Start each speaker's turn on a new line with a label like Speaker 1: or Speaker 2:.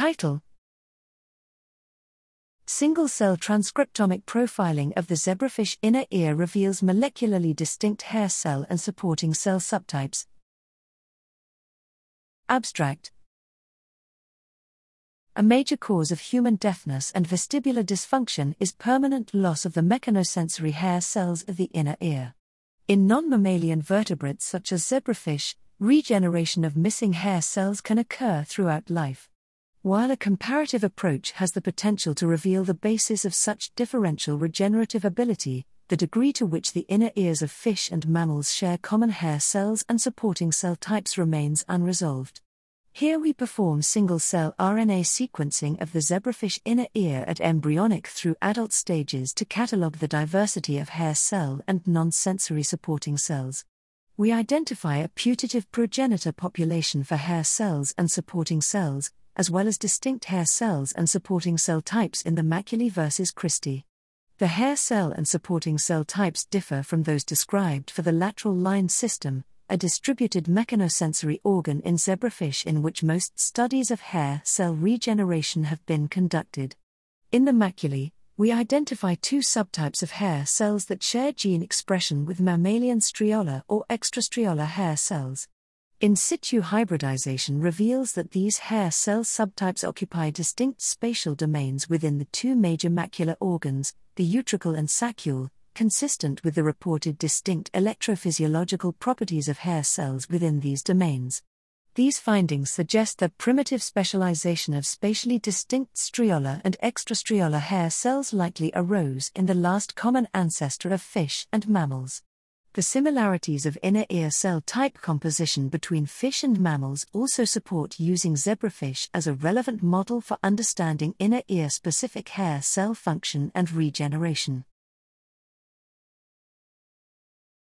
Speaker 1: Title Single cell transcriptomic profiling of the zebrafish inner ear reveals molecularly distinct hair cell and supporting cell subtypes. Abstract A major cause of human deafness and vestibular dysfunction is permanent loss of the mechanosensory hair cells of the inner ear. In non mammalian vertebrates such as zebrafish, regeneration of missing hair cells can occur throughout life. While a comparative approach has the potential to reveal the basis of such differential regenerative ability, the degree to which the inner ears of fish and mammals share common hair cells and supporting cell types remains unresolved. Here we perform single cell RNA sequencing of the zebrafish inner ear at embryonic through adult stages to catalog the diversity of hair cell and non sensory supporting cells. We identify a putative progenitor population for hair cells and supporting cells, as well as distinct hair cells and supporting cell types in the maculae versus cristae. The hair cell and supporting cell types differ from those described for the lateral line system, a distributed mechanosensory organ in zebrafish in which most studies of hair cell regeneration have been conducted. In the maculae, we identify two subtypes of hair cells that share gene expression with mammalian striolar or extrastriolar hair cells. In situ hybridization reveals that these hair cell subtypes occupy distinct spatial domains within the two major macular organs, the utricle and saccule, consistent with the reported distinct electrophysiological properties of hair cells within these domains. These findings suggest that primitive specialization of spatially distinct striolar and extrastriolar hair cells likely arose in the last common ancestor of fish and mammals. The similarities of inner ear cell type composition between fish and mammals also support using zebrafish as a relevant model for understanding inner ear specific hair cell function and regeneration.